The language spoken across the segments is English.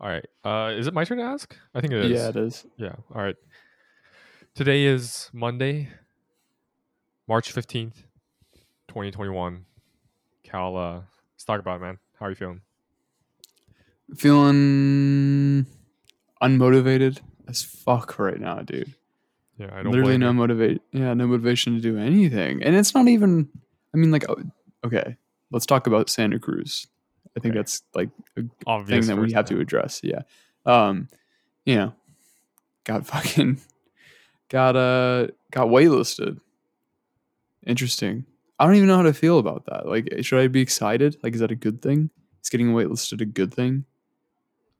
All right. Uh, is it my turn to ask? I think it is. Yeah, it is. Yeah. All right. Today is Monday, March 15th, 2021. Cal, uh, let's talk about it, man. How are you feeling? Feeling unmotivated as fuck right now, dude. Yeah, I don't Literally no motivate. Yeah, no motivation to do anything, and it's not even. I mean, like, oh, okay, let's talk about Santa Cruz. I think Okay. that's like a obvious thing that we have to address. Yeah. Um, you know, got fucking got uh got waitlisted. Interesting. I don't even know how to feel about that. Like, should I be excited? Like, is that a good thing? Is getting waitlisted a good thing?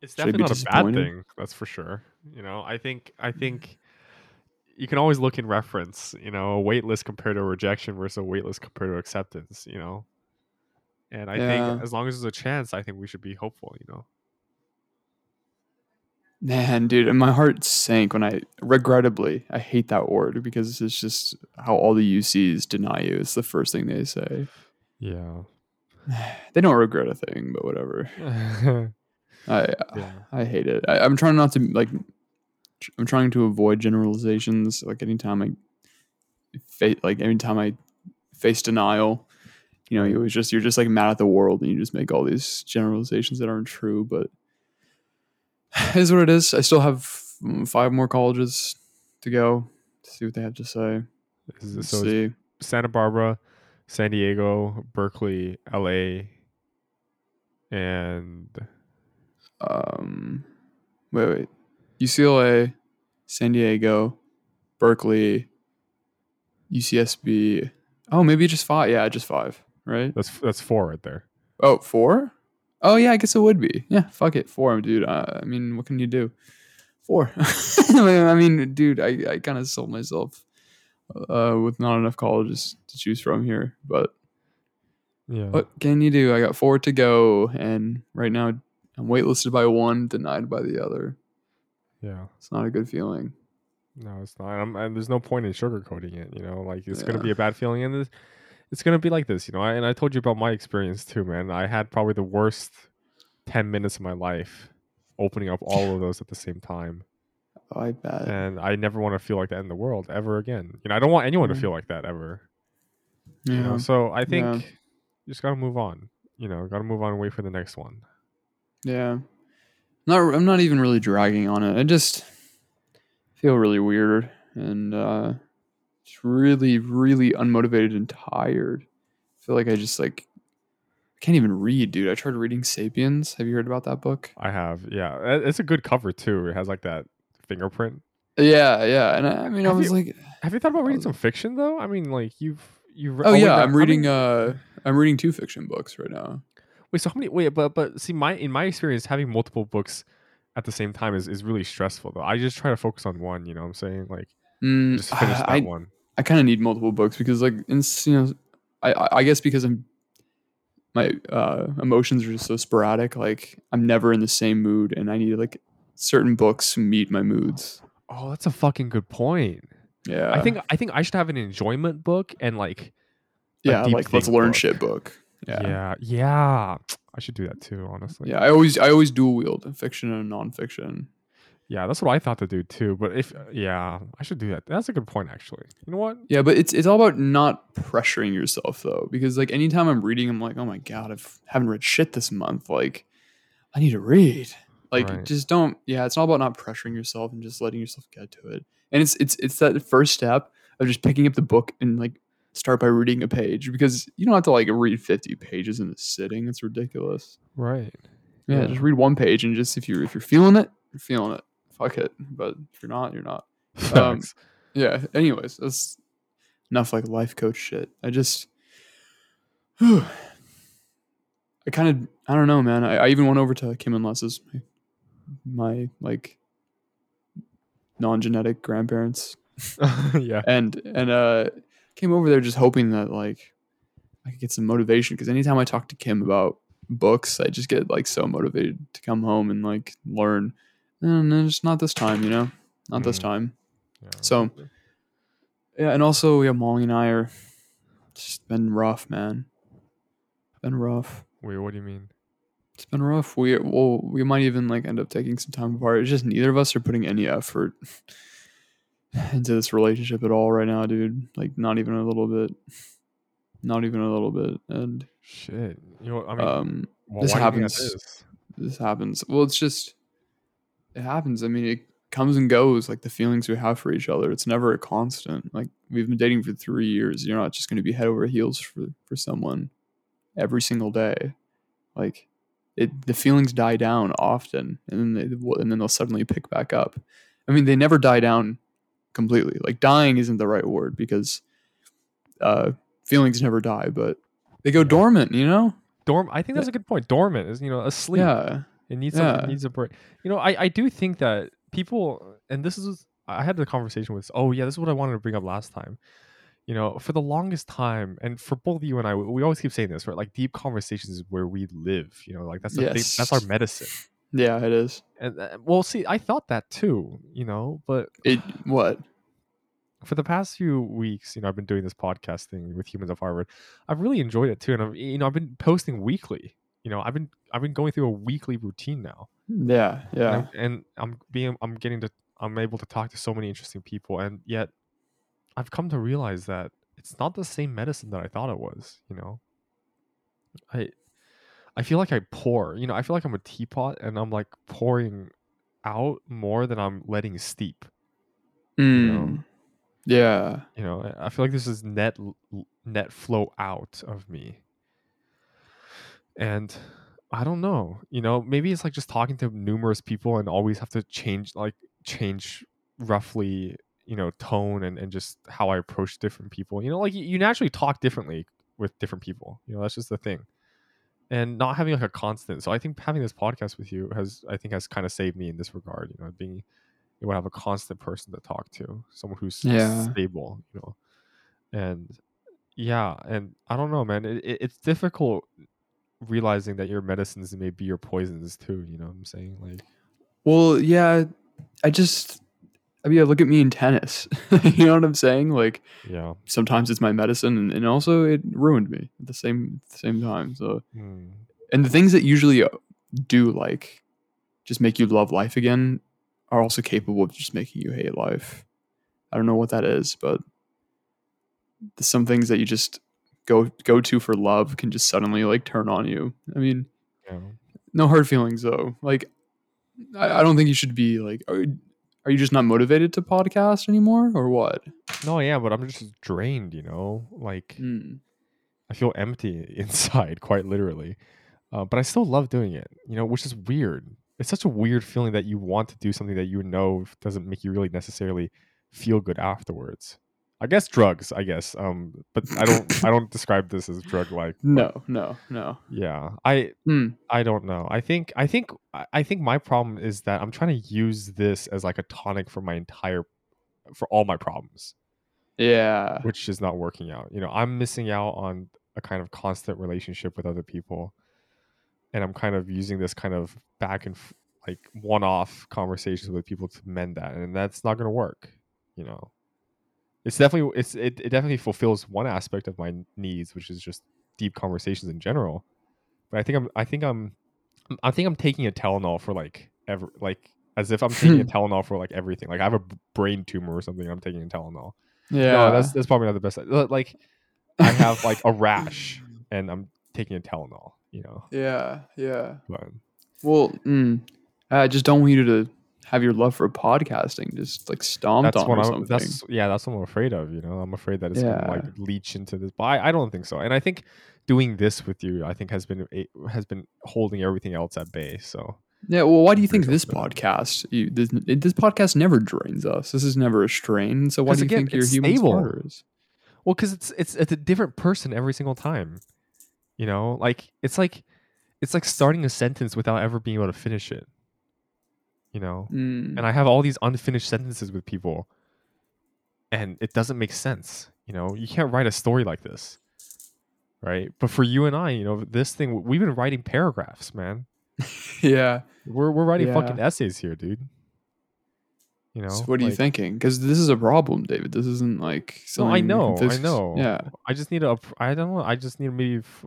It's Should definitely not a bad thing. That's for sure. You know, I think I think you can always look in reference. You know, a wait list compared to a rejection versus a wait list compared to acceptance. You know, and I Yeah. think as long as there's a chance, I think we should be hopeful. You know. Man, dude, and my heart sank when I regrettably I hate that word because it's just how all the UCs deny you. It's the first thing they say. Yeah. They don't regret a thing, but whatever. I yeah. I hate it. I, I'm trying not to like. I'm trying to avoid generalizations. Like anytime I, fa- like anytime I face denial, you know, you was just you're just like mad at the world and you just make all these generalizations that aren't true. But it is what it is. I still have mm, five more colleges to go to see what they have to say. Is it- so see. Santa Barbara, San Diego, Berkeley, LA, and Um, wait, wait. UCLA, San Diego, Berkeley, UCSB. Oh, maybe just five. Yeah, just five. Right. that's that's four right there. Oh, four? Oh, yeah, I guess it would be. Yeah, fuck it. Four, dude. Uh, I mean, what can you do? Four. I mean, dude, I, I kind of sold myself uh, with not enough colleges to choose from here. But Yeah. what can you do? I got four to go. And right now, I'm waitlisted by one, denied by the other. Yeah. It's not a good feeling. No, it's not. I'm, and there's no point in sugarcoating it. You know, like it's gonna be a bad feeling, and it's, gonna be like this. You know, I, and I told you about my experience too, man. I had probably the worst ten minutes of my life, opening up all of those at the same time, Oh, I bet. and I never want to feel like that in the world ever again. You know, I don't want anyone to feel like that ever. yeah. You know, so I think Yeah. you just gotta move on. You know, gotta move on and wait for the next one. Yeah. Not I'm not even really dragging on it. I just feel really weird and uh just really, really unmotivated and tired. I feel like I just like I can't even read, dude. I tried reading Sapiens. Have you heard about that book? I have, yeah. It's a good cover too. It has like that fingerprint. Yeah, yeah. And I, I mean I was you- like Have you thought about reading was- some fiction though? I mean, like you've you've. Oh wait, yeah, how I'm reading many- uh I'm reading two fiction books right now. Wait, so how many? Wait, but but see, my in my experience, having multiple books at the same time is is really stressful. Though I just try to focus on one. You know, what I'm saying like Mm, just finish that I, one. I kind of need multiple books because like in, you know I- I I guess because I'm my uh emotions are just so sporadic like I'm never in the same mood and I need like certain books to meet my moods. Oh, that's a fucking good point. Yeah. I think I think I should have an enjoyment book and like yeah, like let's think learn book. shit book. yeah. Yeah. yeah I should do that too. Honestly, Yeah, I always I always dual wield fiction and nonfiction. Yeah, that's what I thought to do too. But if yeah, I should do that. That's a good point actually. You know what? Yeah, but it's it's all about not pressuring yourself though, because like anytime I'm reading, I'm like, oh my god, I haven't read shit this month. Like, I need to read. Like, Right. just don't. Yeah, it's all about not pressuring yourself and just letting yourself get to it. And it's it's it's that first step of just picking up the book and like start by reading a page because you don't have to like read 50 pages in a sitting. It's ridiculous. Right. Yeah, Yeah. just read one page and just if you're if you're feeling it, you're feeling it. Fuck it. But if you're not, you're not. Um, yeah anyways that's enough like life coach shit. I just i kind of i don't know man. I, I even went over to kim and les's my, my like non-genetic grandparents. Yeah. and and uh came over there just hoping that like i could get some motivation because anytime i talk to kim about books i just get like so motivated to come home and like learn and then just not this time you know not this Mhm. time yeah. so- yeah, and also yeah, Molly and I are just been rough, man. Been rough. Wait, what do you mean? It's been rough. We well, we might even like end up taking some time apart. It's just neither of us are putting any effort into this relationship at all right now, dude. Like not even a little bit. Not even a little bit. And Shit. You know, I mean, um well, this why do you think that happens- is? this happens. Well, it's just it happens. I mean, it comes and goes like the feelings we have for each other. It's never a constant. Like we've been dating for 3 years. You're not just going to be head over heels for for someone every single day. Like it the feelings die down often and then they and then they'll suddenly pick back up. I mean, they never die down completely. Like dying isn't the right word because uh feelings never die, but they go Yeah. dormant, you know? Dorm. I think that's a good point. Dormant is you know asleep. Yeah. It needs Yeah. it needs a break. You know, I, I do think that people and this is I had the conversation with oh yeah, this is what I wanted to bring up last time. You know, for the longest time, and for both you and I, we- always keep saying this, right? Like deep conversations is where we live. You know, like that's the thing, that's our medicine. Yeah, it is. And uh, well, see, I thought that too. You know, but It what? for the past few weeks, you know, I've been doing this podcast thing with Humans of Harvard. I've really enjoyed it too, and I've you know I've been posting weekly. You know, I've been I've been going through a weekly routine now. Yeah, and yeah. I'm, and I'm being I'm getting to I'm able to talk to so many interesting people, and yet I've come to realize that it's not the same medicine that I thought it was. You know, I I feel like I pour. You know, I feel like I'm a teapot, and I'm like pouring out more than I'm letting steep. know. Mm. Yeah. You know, I- feel like this is net net flow out of me, and I don't know. You know, maybe it's like just talking to numerous people and always have to change, like change roughly, you know, tone and and just how I approach different people. You know, like you, naturally talk differently with different people. You know, that's just the thing. And not having like a constant. So I think having this podcast with you has, I think, has kind of saved me in this regard. You know, being you want to have a constant person to talk to, someone who's Yeah. stable. You know, and yeah, and I don't know, man. It, it, it's difficult realizing that your medicines may be your poisons too. You know what I'm saying? Like, Well, yeah. I just I mean, look at me in tennis. you know what I'm saying? Like yeah, sometimes it's my medicine and, and also it ruined me at the same at the same time. So Hmm. and the things that usually uh, do like just make you love life again are also capable of just making you hate life. I don't know what that is, but some things that you just go go to for love can just suddenly like turn on you. I mean, yeah. no hard feelings though. Like, I, I don't think you should be like. Are, are you just not motivated to podcast anymore, or what? No, yeah, but I'm just drained. You know, like Hmm. I feel empty inside, quite literally. Uh, but I still love doing it. You know, which is weird. It's such a weird feeling that you want to do something that you know doesn't make you really necessarily feel good afterwards. I guess drugs. I guess, um, but I don't. I don't describe this as drug like. No, no, no. Yeah, I Hmm. I don't know. I think I think I- I think my problem is that I'm trying to use this as like a tonic for my entire for all my problems, Yeah. which is not working out. You know, I'm missing out on a kind of constant relationship with other people, and I'm kind of using this kind of back and f- like one-off conversations with people to mend that, and that's not going to work. You know, it's definitely it's it, it definitely fulfills one aspect of my needs, which is just deep conversations in general. But I think I'm I think I'm I think I'm taking a Tylenol for like ever like as if I'm taking a Tylenol for like everything. Like I have a brain tumor or something. I'm taking a Tylenol. Yeah. No, that's that's probably not the best. uh, Like I have like a rash and I'm taking a Tylenol. You know, Yeah. Yeah. but Well, mm, I just don't want you to have your love for podcasting just like stomped that's on or I'm. something. That's yeah, that's what I'm afraid of. You know, I'm afraid that it's gonna like Yeah. leach into this. But I, I don't think so. And I think doing this with you, I think has been has been holding everything else at bay. So Yeah, well, why do you think this podcast? You, this, this podcast never drains us. This is never a strain. So why do you again, think your human starter is? Well, because it's it's it's a different person every single time. You know, like it's like it's like starting a sentence without ever being able to finish it. You know, Mm, and I have all these unfinished sentences with people, and it doesn't make sense. You know, you can't write a story like this, right? But for you and I, you know, this thing we've been writing paragraphs, man. yeah. We're we're writing Yeah. fucking essays here, dude. You know, So what are you thinking? Because this is a problem, David. This isn't like. No, I know, I know. Yeah. I just need a. I don't know. I just need maybe f-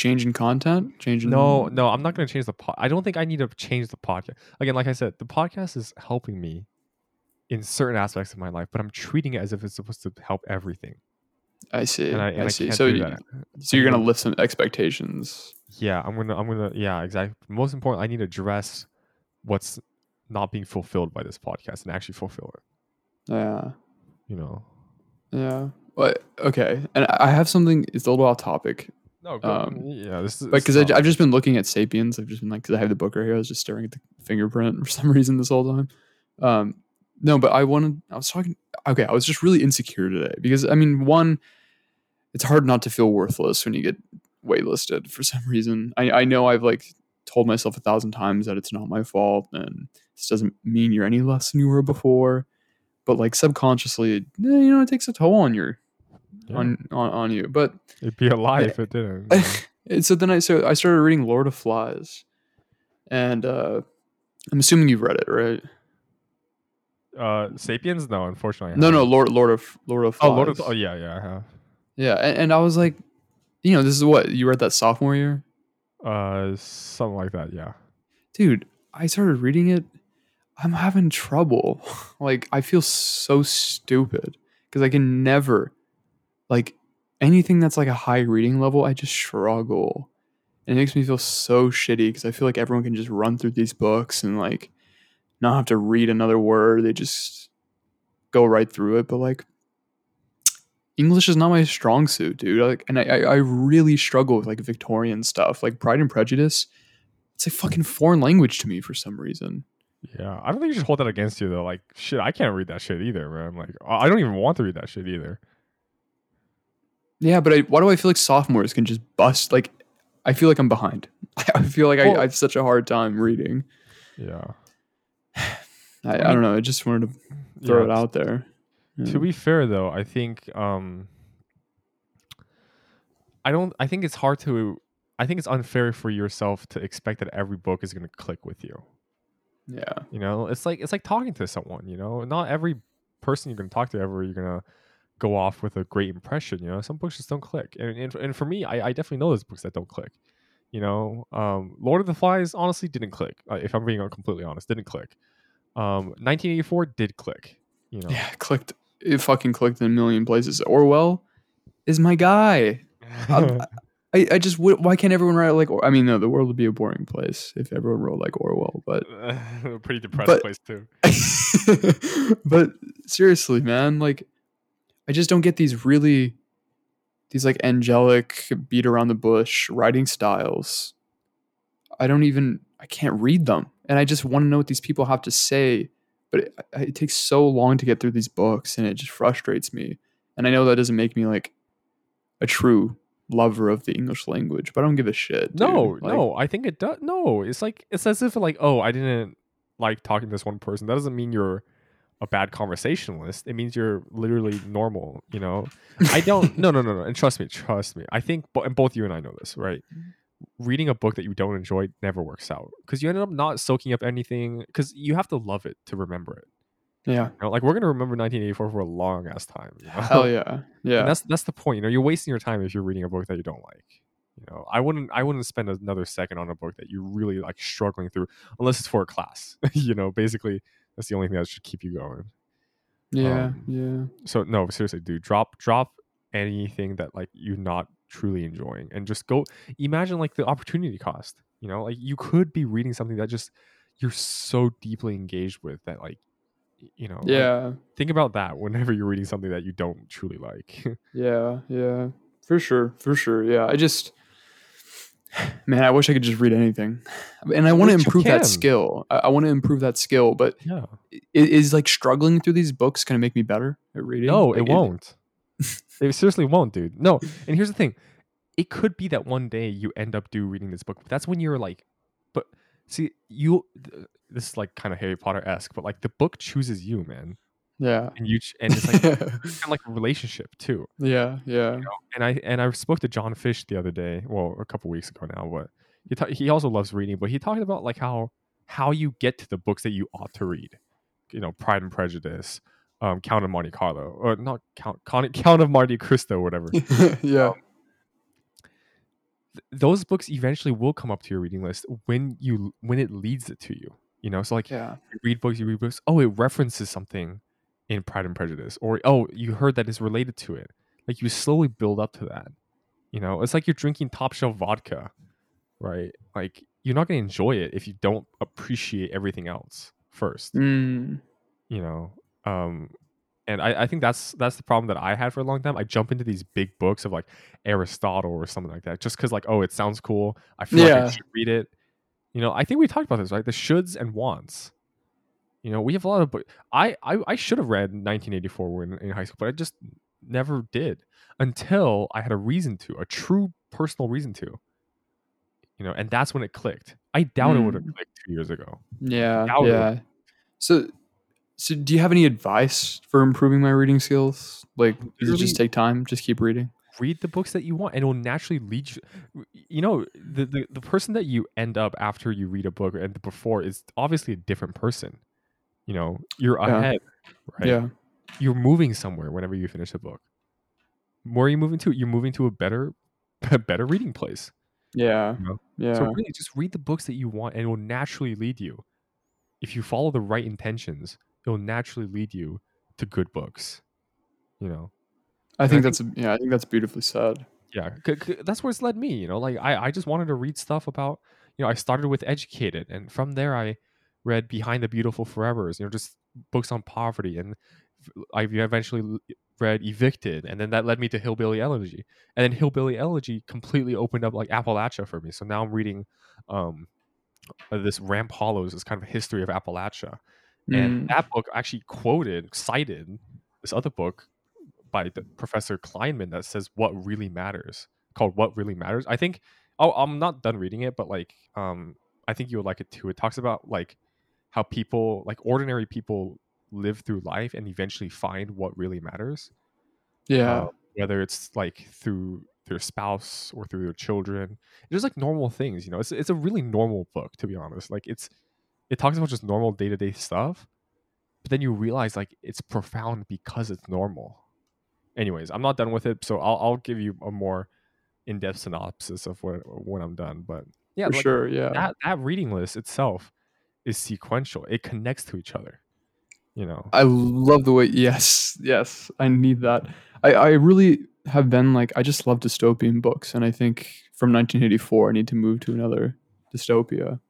changing content, changing. No, no, I'm not going to change the pod. I don't think I need to change the podcast. Again, like I said, the podcast is helping me in certain aspects of my life, but I'm treating it as if it's supposed to help everything. I see. And I, I, and I, see. can't So, you, so you're gonna lift some expectations. Yeah, I'm gonna, I'm gonna, yeah, exactly. Most important, I need to address what's not being fulfilled by this podcast and actually fulfill it. Yeah. You know. Yeah. But okay, and I I have something. It's a little off topic, No, go- Um, yeah, this is but because I've just been looking at *Sapiens*, I've just been like, because I have the book right here. I was just staring at the fingerprint for some reason this whole time. Um, no, but I wanted. I was talking. Okay, I was just really insecure today because I mean, one, it's hard not to feel worthless when you get waitlisted for some reason. I I know I've like told myself a thousand times that it's not my fault and this doesn't mean you're any less than you were before. But like subconsciously, eh, you know, it takes a toll on your yeah, on, on on you. But it'd be a lie if it didn't. you know? and so then I so I started reading Lord of Flies, and uh, I'm assuming you've read it, right? uh, Sapiens? No, unfortunately. No, no. Lord Lord of Lord of Flies. Oh, Lord of. Oh, yeah, yeah, I have. yeah, and, and I was like, you know, this is what you read that sophomore year, Uh, something like that. Yeah. dude. I started reading it. I'm having trouble. like I feel so stupid because I can never, like, anything that's like a high reading level. I just struggle. And it makes me feel so shitty because I feel like everyone can just run through these books and like not have to read another word. They just go right through it. But like English is not my strong suit, dude. Like, and I, I really struggle with like Victorian stuff, like Pride and Prejudice. It's a fucking foreign language to me for some reason. Yeah, I don't think you should hold that against you though. Like, shit, I can't read that shit either, man. Like, I don't even want to read that shit either. Yeah, but I, why do I feel like sophomores can just bust? Like, I feel like I'm behind. I feel like Well- I, I have such a hard time reading. Yeah. I, I don't know. I just wanted to throw yeah, it out there. Yeah. To be fair though, I think um I don't I think it's hard to I think it's unfair for yourself to expect that every book is going to click with you. yeah, You know, it's like it's like talking to someone, you know. Not every person you're going to talk to ever you're going to go off with a great impression, you know. Some books just don't click. And and, and for me, I, I definitely know those books that don't click. You know, um Lord of the Flies honestly didn't click. Uh, if I'm being completely honest, didn't click. Um 1984 did click, you know. yeah. it Clicked. It fucking clicked in a million places. Orwell is my guy. I, I just would- why can't everyone write like? Or, I mean, no, the world would be a boring place if everyone wrote like Orwell. But a pretty depressed But- place too. but seriously, man, like I just don't get these really these like angelic beat around the bush writing styles. I don't even I can't read them, and I just want to know what these people have to say. But it, it takes so long to get through these books, and it just frustrates me. And I know that doesn't make me like a true lover of the English language, but I don't give a shit. dude. No, Like, no, I think it does. No, it's like it's as if like, oh, I didn't like talking to this one person. That doesn't mean you're a bad conversationalist. It means you're literally normal. You know, I don't. no, no, no, no. And trust me, trust me. I think, and both you and I know this, right? Mm-hmm. Reading a book that you don't enjoy never works out because you ended up not soaking up anything because you have to love it to remember it. Yeah. You know, like we're gonna remember 1984 for a long ass time. You know? Hell yeah. Yeah. And that's that's the point. You know, you're wasting your time if you're reading a book that you don't like. You know, I wouldn't I wouldn't spend another second on a book that you're really like struggling through, unless it's for a class. you know, basically that's the only thing that should keep you going. yeah. um, yeah. So no, seriously, dude, drop drop anything that like you're not truly enjoying, and just go. Imagine like the opportunity cost. You know, like you could be reading something that just you're so deeply engaged with that like you know like, Yeah. think about that whenever you're reading something that you don't truly like Yeah, yeah, for sure, for sure. Yeah, I just, man, I wish I could just read anything, and I want to improve that skill. I, I want to improve that skill, but yeah i- is, like struggling through these books going to make me better at reading? No, Like, it won't. it seriously won't, dude. No, and here's the thing: it could be that one day you end up do reading this book. But that's when you're like, but see, you. This is like kind of Harry Potter esque, but like the book chooses you, man, Yeah, and you and it's like kind of like a relationship too. yeah, yeah, And I and I spoke to John Fish the other day, well, a couple weeks ago now, but he ta- he also loves reading, but he talked about like how how you get to the books that you ought to read. You know, Pride and Prejudice, um, Count of Monte Carlo, or not Count Count, Count of Monte Cristo, whatever. yeah, th- those books eventually will come up to your reading list when you when it leads it to you. You know, so like Yeah. you read books, you read books. Oh, it references something in Pride and Prejudice, or oh, you heard that it's related to it. Like you slowly build up to that. You know, it's like you're drinking top shelf vodka, right? Like you're not going to enjoy it if you don't appreciate everything else first. Mm. You know, um, and I, I think that's that's the problem that I had for a long time. I jump into these big books of like Aristotle or something like that, just because like oh, it sounds cool. I feel like I should read it. You know, I think we talked about this, right? The shoulds and wants. You know, we have a lot of book. I I, I should have read 1984 in, in high school, but I just never did until I had a reason to, a true personal reason to. You know, and that's when it clicked. I doubt it would have Mm. clicked two years ago. Yeah. Yeah. So, so do you have any advice for improving my reading skills? Like, does it just take time? Just keep reading. read the books that you want and it will naturally lead you you know the, the the person that you end up after you read a book and before is obviously a different person you know you're Yeah. ahead right Yeah. you're moving somewhere whenever you finish a book where are you moving to you're moving to a better a better reading place Yeah. You know? Yeah. so really just read the books that you want and it will naturally lead you if you follow the right intentions it will naturally lead you to good books you know I I think think- that's a, yeah. I think that's beautifully said. yeah c- c- that's where it's led me you know like I, I just wanted to read stuff about you know i started with educated and from there i read behind the beautiful forevers you know just books on poverty and I eventually read evicted and then that led me to hillbilly elegy. And then hillbilly elegy completely opened up like appalachia for me. So now i'm reading um uh, this ramp hollows is kind of a history of appalachia. And Mm. that book actually quoted cited this other book by the professor kleinman that says what really matters called what really matters. I think oh i'm not done reading it but like um i think you would like it too. It talks about like how people like ordinary people live through life and eventually find what really matters yeah. uh, whether it's like through their spouse or through their children just like normal things you know it's, it's a really normal book to be honest like it's it talks about just normal day-to-day stuff but then you realize like it's profound because it's normal anyways i'm not done with it so i'll, I'll give you a more in-depth synopsis of what when i'm done but yeah for like, sure. Yeah. that that reading list itself is sequential it connects to each other you know I love the way. Yes. Yes. I need that. I I really have been like I just love dystopian books, and I think from 1984 I need to move to another dystopia.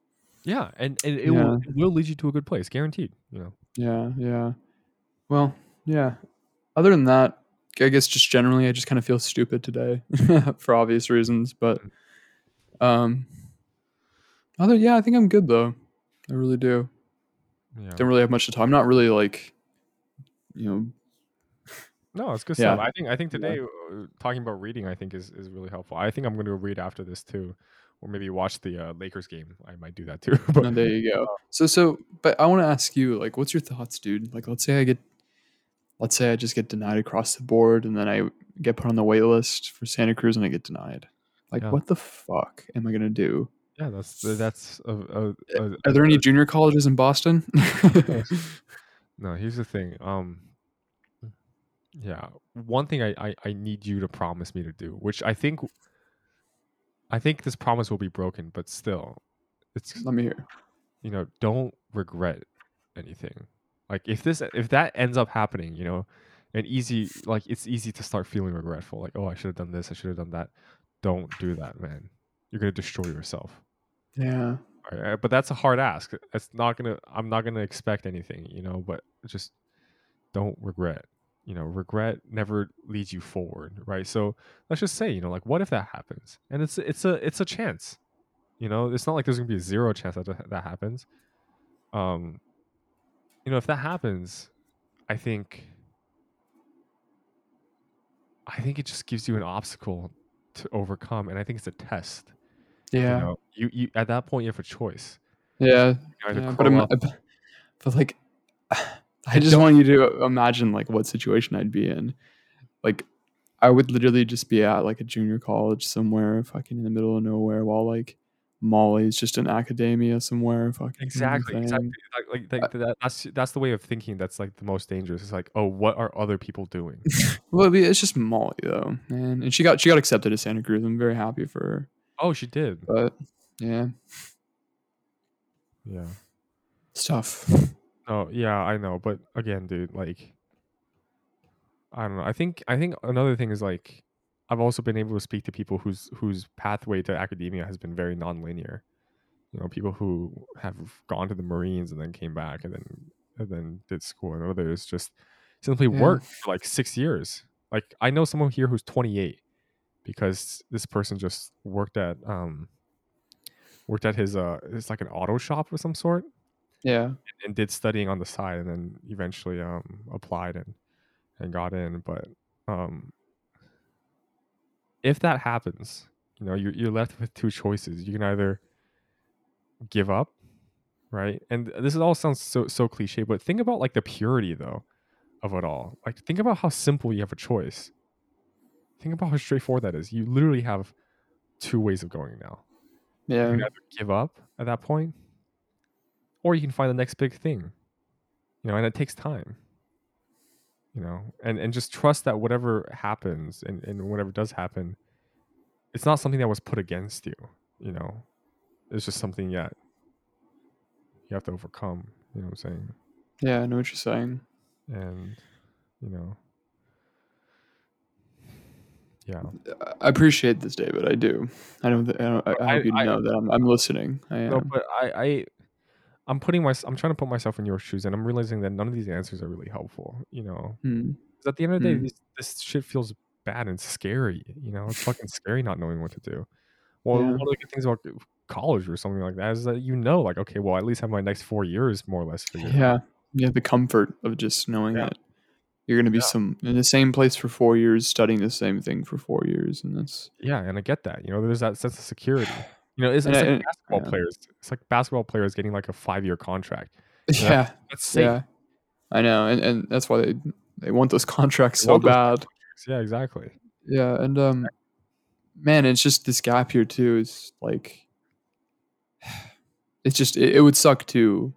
yeah and, and it, Yeah. Will, it will lead you to a good place guaranteed you know Yeah, yeah. Well, yeah. Other than that, I guess just generally, I just kind of feel stupid today for obvious reasons. But, um, other yeah, I think I'm good though. I really do. yeah Don't really have much to talk. I'm not really like, you know, No, it's good Yeah. stuff. I think I think today uh, talking about reading, I think is is really helpful. I think I'm going to read after this too, or maybe watch the uh, Lakers game. I might do that too. but no, there you go. So, so, but I want to ask you, like, what's your thoughts, dude? Like, let's say I get, let's say I just get denied across the board, and then I get put on the wait list for Santa Cruz, and I get denied. Like, Yeah. what the fuck am I gonna do? Yeah, that's that's a, a, a, Are there any junior colleges in Boston? No, here's the thing. Um, yeah, one thing I, I I need you to promise me to do, which I think I think this promise will be broken, but still, it's Let me hear. you know don't regret anything like if this if that ends up happening you know and easy like it's easy to start feeling regretful like oh i should have done this i should have done that don't do that man you're gonna destroy yourself Yeah. but that's a hard ask. It's not gonna i'm not gonna expect anything you know but just don't regret you know regret never leads you forward right? So let's just say you know like what if that happens? And it's it's a it's a chance you know? It's not like there's gonna be a zero chance that that happens. Um you know if that happens i think i think it just gives you an obstacle to overcome and i think it's a test Yeah. you know you, you at that point you have a choice Yeah. yeah. But, I'm, but like, I just want you to imagine like what situation I'd be in. Like, I would literally just be at like a junior college somewhere, fucking in the middle of nowhere, while like Molly's just in academia somewhere, fucking exactly exactly like, like, like that, that's that's the way of thinking that's like the most dangerous it's like oh what are other people doing Well, it's just Molly though, man, and she got she got accepted to Santa Cruz. I'm very happy for her. Oh, she did. But yeah, Yeah. it's tough. Oh, yeah, I know, but again, dude, like I don't know. I think I think another thing is like I've also been able to speak to people whose whose pathway to academia has been very nonlinear. You know, people who have gone to the Marines and then came back and then and then did school, and others just simply Yeah. worked for like six years. Like I know someone here who's 28 because this person just worked at um worked at his uh it's like an auto shop of some sort Yeah, and did studying on the side and then eventually um applied and and got in but um if that happens you know you're, you're left with two choices. You can either give up right? And this all sounds so so cliche but think about like the purity though of it all. Like think about how simple you have a choice think about how straightforward that is you literally have two ways of going now you yeah, can either give up at that point or you can find the next big thing you know and it takes time you know and and just trust that whatever happens and, and whatever does happen it's not something that was put against you you know it's just something that you have to overcome you know what i'm saying yeah. I know what you're saying. and you know yeah I appreciate this, David. I do. I know that. I, don't- I, I I- hope you I- know that I'm, I'm listening. I am. no but i i i'm putting my i'm trying to put myself in your shoes and i'm realizing that none of these answers are really helpful you know. 'Cause at the end of the day Mm. this, this shit feels bad and scary you know it's fucking scary not knowing what to do well Yeah. one of the good things about college or something like that is that you know like okay well I at least have my next four years more or less figured out. Yeah, you the comfort of just knowing Yeah. that you're going to be Yeah. some in the same place for four years, studying the same thing for four years, and that's yeah and i get that you know there's that sense of security you know it's, it's I- like basketball yeah. players it's like basketball players getting like a five year contract Yeah. yeah, that's safe yeah. I know, and and that's why they they want those contracts They so bad. yeah exactly Yeah, and um, man, it's just this gap here too. Is like, it's just it, it would suck to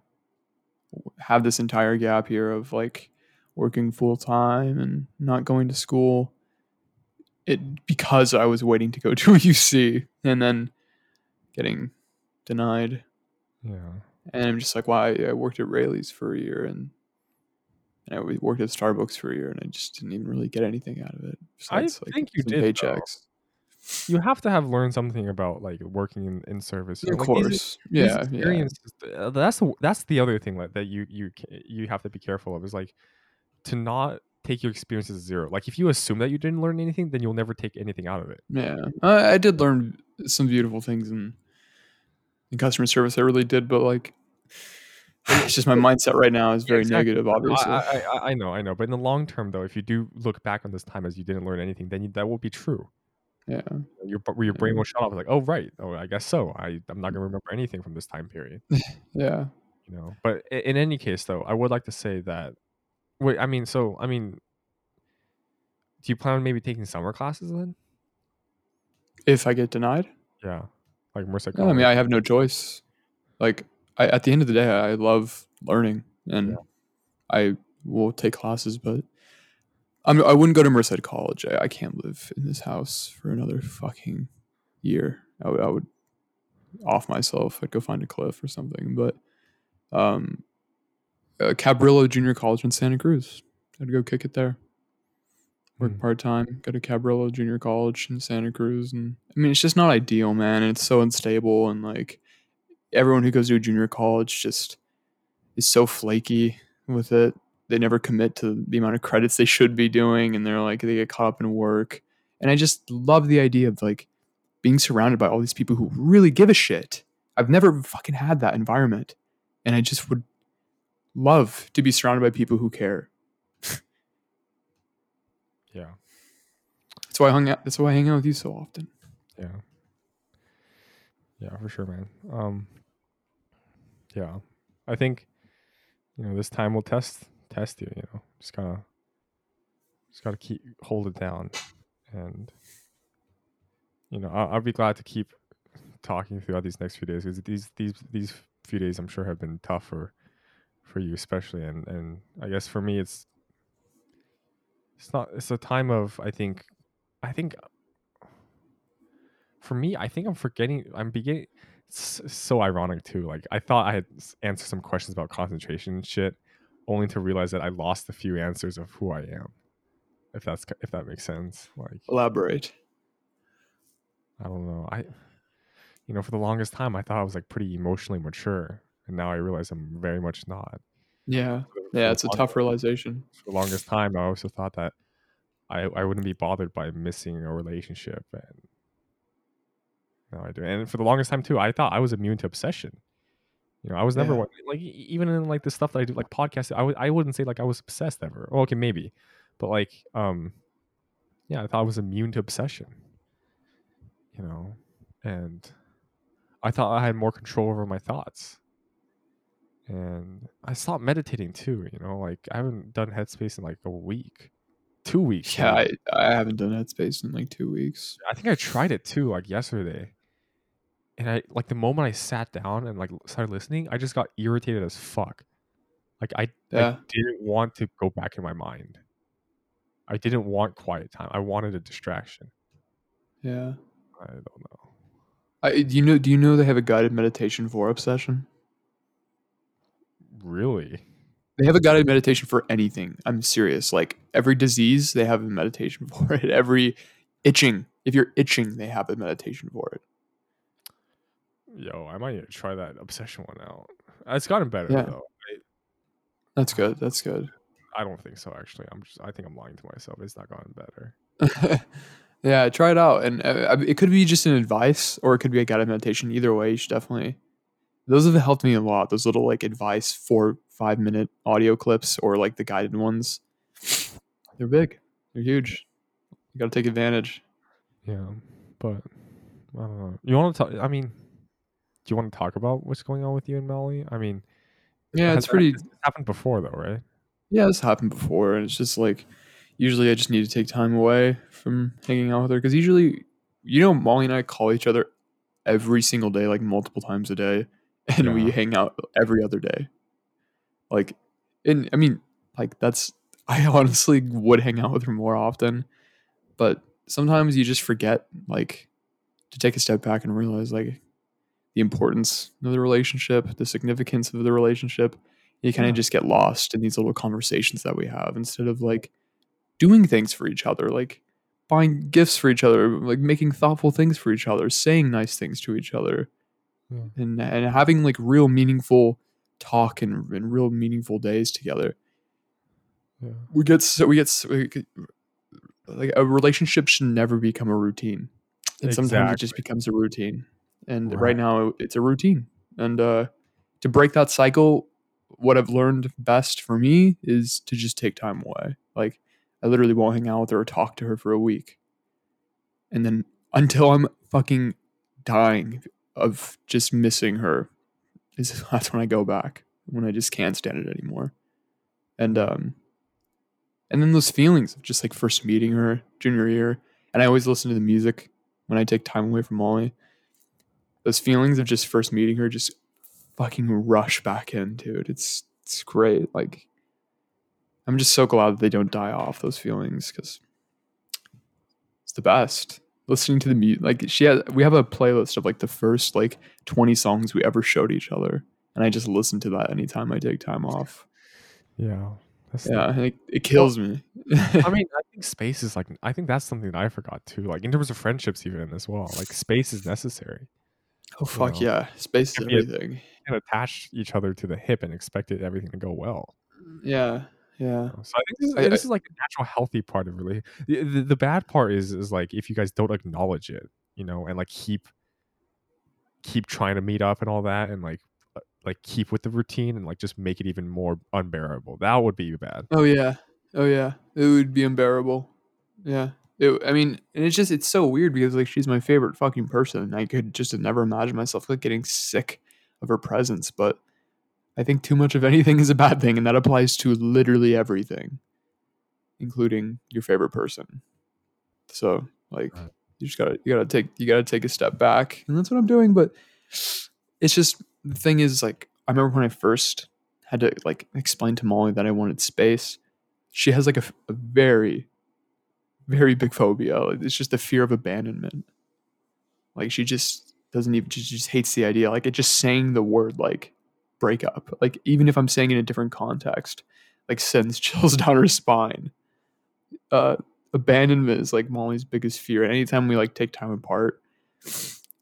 have this entire gap here of like working full time and not going to school. It because I was waiting to go to UC and then getting denied, yeah and I'm just like, wow, I, I worked at Raley's for a year and. And I worked at Starbucks for a year, and I just didn't even really get anything out of it. I besides, like, think you did, though. paychecks. you have to have learned something about like working in, in service you Of like, course, these yeah, yeah. that's the, that's the other thing that, that you you you have to be careful of is like to not take your experiences as zero. Like if you assume that you didn't learn anything then you'll never take anything out of it. Yeah, I, I did learn some beautiful things in in customer service. I really did, but like, it's just my mindset right now is very exactly. negative. Obviously, I, I, I know i know. But in the long term though if you do look back on this time as you didn't learn anything then you, that will be true. Yeah, your, your brain will shut off like oh right. Oh i guess so. I, i'm not going to remember anything from this time period. Yeah. you know? But in any case though i would like to say that wait i mean so i mean do you plan on maybe taking summer classes then If I get denied, yeah like Merced no, I mean, I have no choice. Like, I, at the end of the day, I love learning, and Yeah. I will take classes, but. I'm, I wouldn't go to Merced College. I, I can't live in this house for another fucking year. I would, I would off myself. I'd go find a cliff or something. But um, uh, Cabrillo Junior College in Santa Cruz. I'd go kick it there. Work Mm. part time. Go to Cabrillo Junior College in Santa Cruz, and I mean it's just not ideal, man. And it's so unstable, and like everyone who goes to a junior college just is so flaky with it. They never commit to the amount of credits they should be doing, and they're like they get caught up in work. And I just love the idea of like being surrounded by all these people who really give a shit. I've never fucking had that environment, and I just would love to be surrounded by people who care. yeah That's why I hung out. That's why I hang out with you so often. yeah yeah for sure man um yeah i think you know this time will test test you you know just gotta just gotta keep hold it down and you know I'll, I'll be glad to keep talking throughout these next few days because these these these few days i'm sure have been tough for for you especially and and i guess for me it's it's not it's a time of i think i think for me, I think I'm forgetting. I'm beginning. It's so ironic too. Like I thought I had answered some questions about concentration and shit, only to realize that I lost a few answers of who I am. If that's if that makes sense. Like Elaborate. I don't know. I, you know, for the longest time, I thought I was like pretty emotionally mature, and now I realize I'm very much not. Yeah. For- Yeah, it's a tough realization. For the longest time, I also thought that I I wouldn't be bothered by missing a relationship, and now I do. And for the longest time too, I thought I was immune to obsession. You know, I was never Yeah. one like even in like the stuff that I do, like podcasts. I w- I wouldn't say like I was obsessed ever. Well, okay, maybe, but like um, yeah, I thought I was immune to obsession. You know, and I thought I had more control over my thoughts. And I stopped meditating too. You know, like I haven't done Headspace in like a week, two weeks. Yeah. I, I haven't done Headspace in like two weeks. I think I tried it too, like yesterday. And I like the moment I sat down and like started listening, I just got irritated as fuck. Like I, I didn't want to go back in my mind. I didn't want quiet time. I wanted a distraction. Yeah. I don't know. I, do you know? Do you know they have a guided meditation for obsession? Really? They have a guided meditation for anything. I'm serious. Like every disease, they have a meditation for it. Every itching, if you're itching, they have a meditation for it. Yo, I might try that obsession one out. It's gotten better Yeah. though. That's good. That's good. I, I don't think so actually. I'm just I think I'm lying to myself. It's not gotten better. yeah, try it out, and uh, it could be just an advice, or it could be a guided meditation. Either way, you should definitely. Those have helped me a lot. Those little like advice four five minute audio clips, or like the guided ones. They're big. They're huge. You got to take advantage. Yeah, but I don't know. You want to talk? I mean, do you want to talk about what's going on with you and Melly? I mean, Yeah, it's pretty. Happened before though, right? Yeah, this happened before, and it's just like usually I just need to take time away from hanging out with her because usually, you know, Molly and I call each other every single day, like multiple times a day, and we hang out every other day. Like, and I mean, like that's I honestly would hang out with her more often, but sometimes you just forget like to take a step back and realize like the importance of the relationship, the significance of the relationship. You kind Yeah. of just get lost in these little conversations that we have instead of like doing things for each other, like buying gifts for each other, like making thoughtful things for each other, saying nice things to each other, Yeah. and and having like real meaningful talk and, and real meaningful days together. Yeah. We get so we get so, like a relationship should never become a routine, and sometimes it just becomes a routine. And right, Right. now it's a routine, and uh, to break that cycle, what I've learned best for me is to just take time away. Like I literally won't hang out with her or talk to her for a week, and then until I'm fucking dying of just missing her, is that's when I go back when I just can't stand it anymore. And um, and then those feelings of just like first meeting her junior year, and I always listen to the music when I take time away from Molly. Those feelings of just first meeting her just fucking rush back in, dude. It's it's great. Like I'm just so glad that they don't die off those feelings because it's the best. Listening to the music, like she has, we have a playlist of like the first like 20 songs we ever showed each other, and I just listen to that anytime I take time off. Yeah. That's Yeah, and it, it kills me. I mean, I think space is like I think that's something that I forgot too. Like in terms of friendships, even as well. Like space is necessary. oh fuck know, yeah, space is can be a- everything. And can attach each other to the hip and expect it, everything to go well. Mm-hmm. Yeah, yeah, So I think this is, I- this is like the natural, healthy part of really. The, the, the bad part is is like if you guys don't acknowledge it, you know, and like keep keep trying to meet up and all that, and like uh, like keep with the routine and like just make it even more unbearable. That would be bad. Oh yeah. Oh yeah. It would be unbearable. Yeah. It, I mean, and it's just it's so weird because like she's my favorite fucking person. I could just never imagine myself like getting sick of her presence, but I think too much of anything is a bad thing, and that applies to literally everything, including your favorite person. So like Right. you just gotta you gotta take you gotta take a step back. And that's what I'm doing, but it's just the thing is like I remember when I first had to like explain to Molly that I wanted space. She has like a very, very big phobia. It's just the fear of abandonment. Like she just doesn't even she just hates the idea. Like it just saying the word like breakup. Like even if I'm saying in a different context, like sends chills down her spine. Uh abandonment is like Molly's biggest fear. And anytime we like take time apart,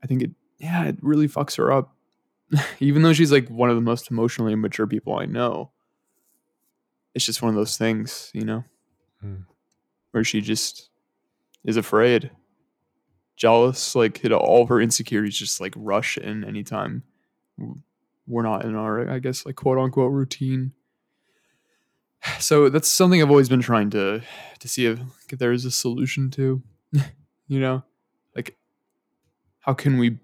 I think it yeah, it really fucks her up. even though she's like one of the most emotionally immature people I know. It's just one of those things, you know, Mm. where she just is afraid, jealous, like it, all of her insecurities just like rush in anytime we're not in our, I guess, like quote unquote routine. So that's something I've always been trying to to see if, if there is a solution to, you know, like how can we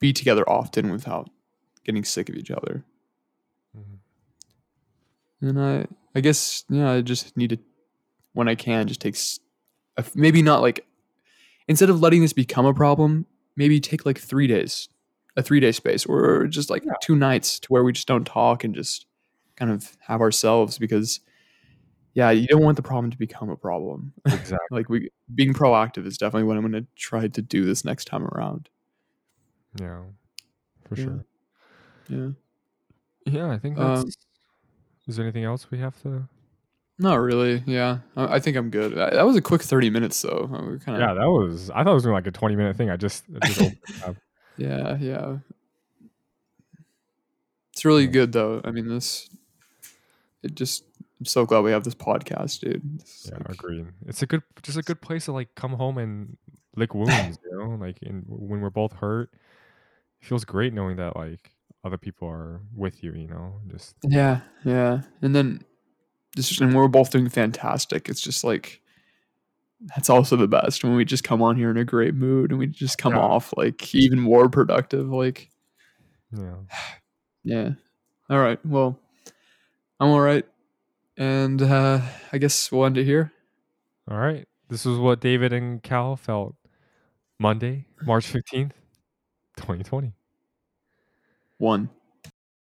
be together often without getting sick of each other? Mhm. And I, I guess, yeah, I just need to, when I can, just take, s- a f- maybe not like, instead of letting this become a problem, maybe take like three days, a three day space, or just like two nights to where we just don't talk and just kind of have ourselves because, yeah, you don't want the problem to become a problem. Exactly. like we being proactive is definitely what I'm going to try to do this next time around. Yeah. For Yeah. sure. Yeah. Yeah, I think Um, that's. is there anything else we have to? Not really. Yeah. I, I think I'm good. Uh, That was a quick 30 minutes though. We kind of, Yeah, that was. I thought it was gonna be like a twenty minute thing. I just. I just opened the tab. Yeah, yeah. It's really good though. I mean, this. It just. I'm so glad we have this podcast, dude. It's yeah, like- agreed. It's a good, just a good place to like come home and lick wounds. you know, like in when we're both hurt, it feels great knowing that like other people are with you. You know, just yeah, yeah. And then, just and we're both doing fantastic. It's just like. That's also the best when we just come on here in a great mood and we just come Yeah. off like even more productive. Like, yeah. yeah. All right. Well, I'm all right. And uh, I guess we'll end it here. All right. This is what David and Cal felt Monday, March fifteenth, twenty twenty. One.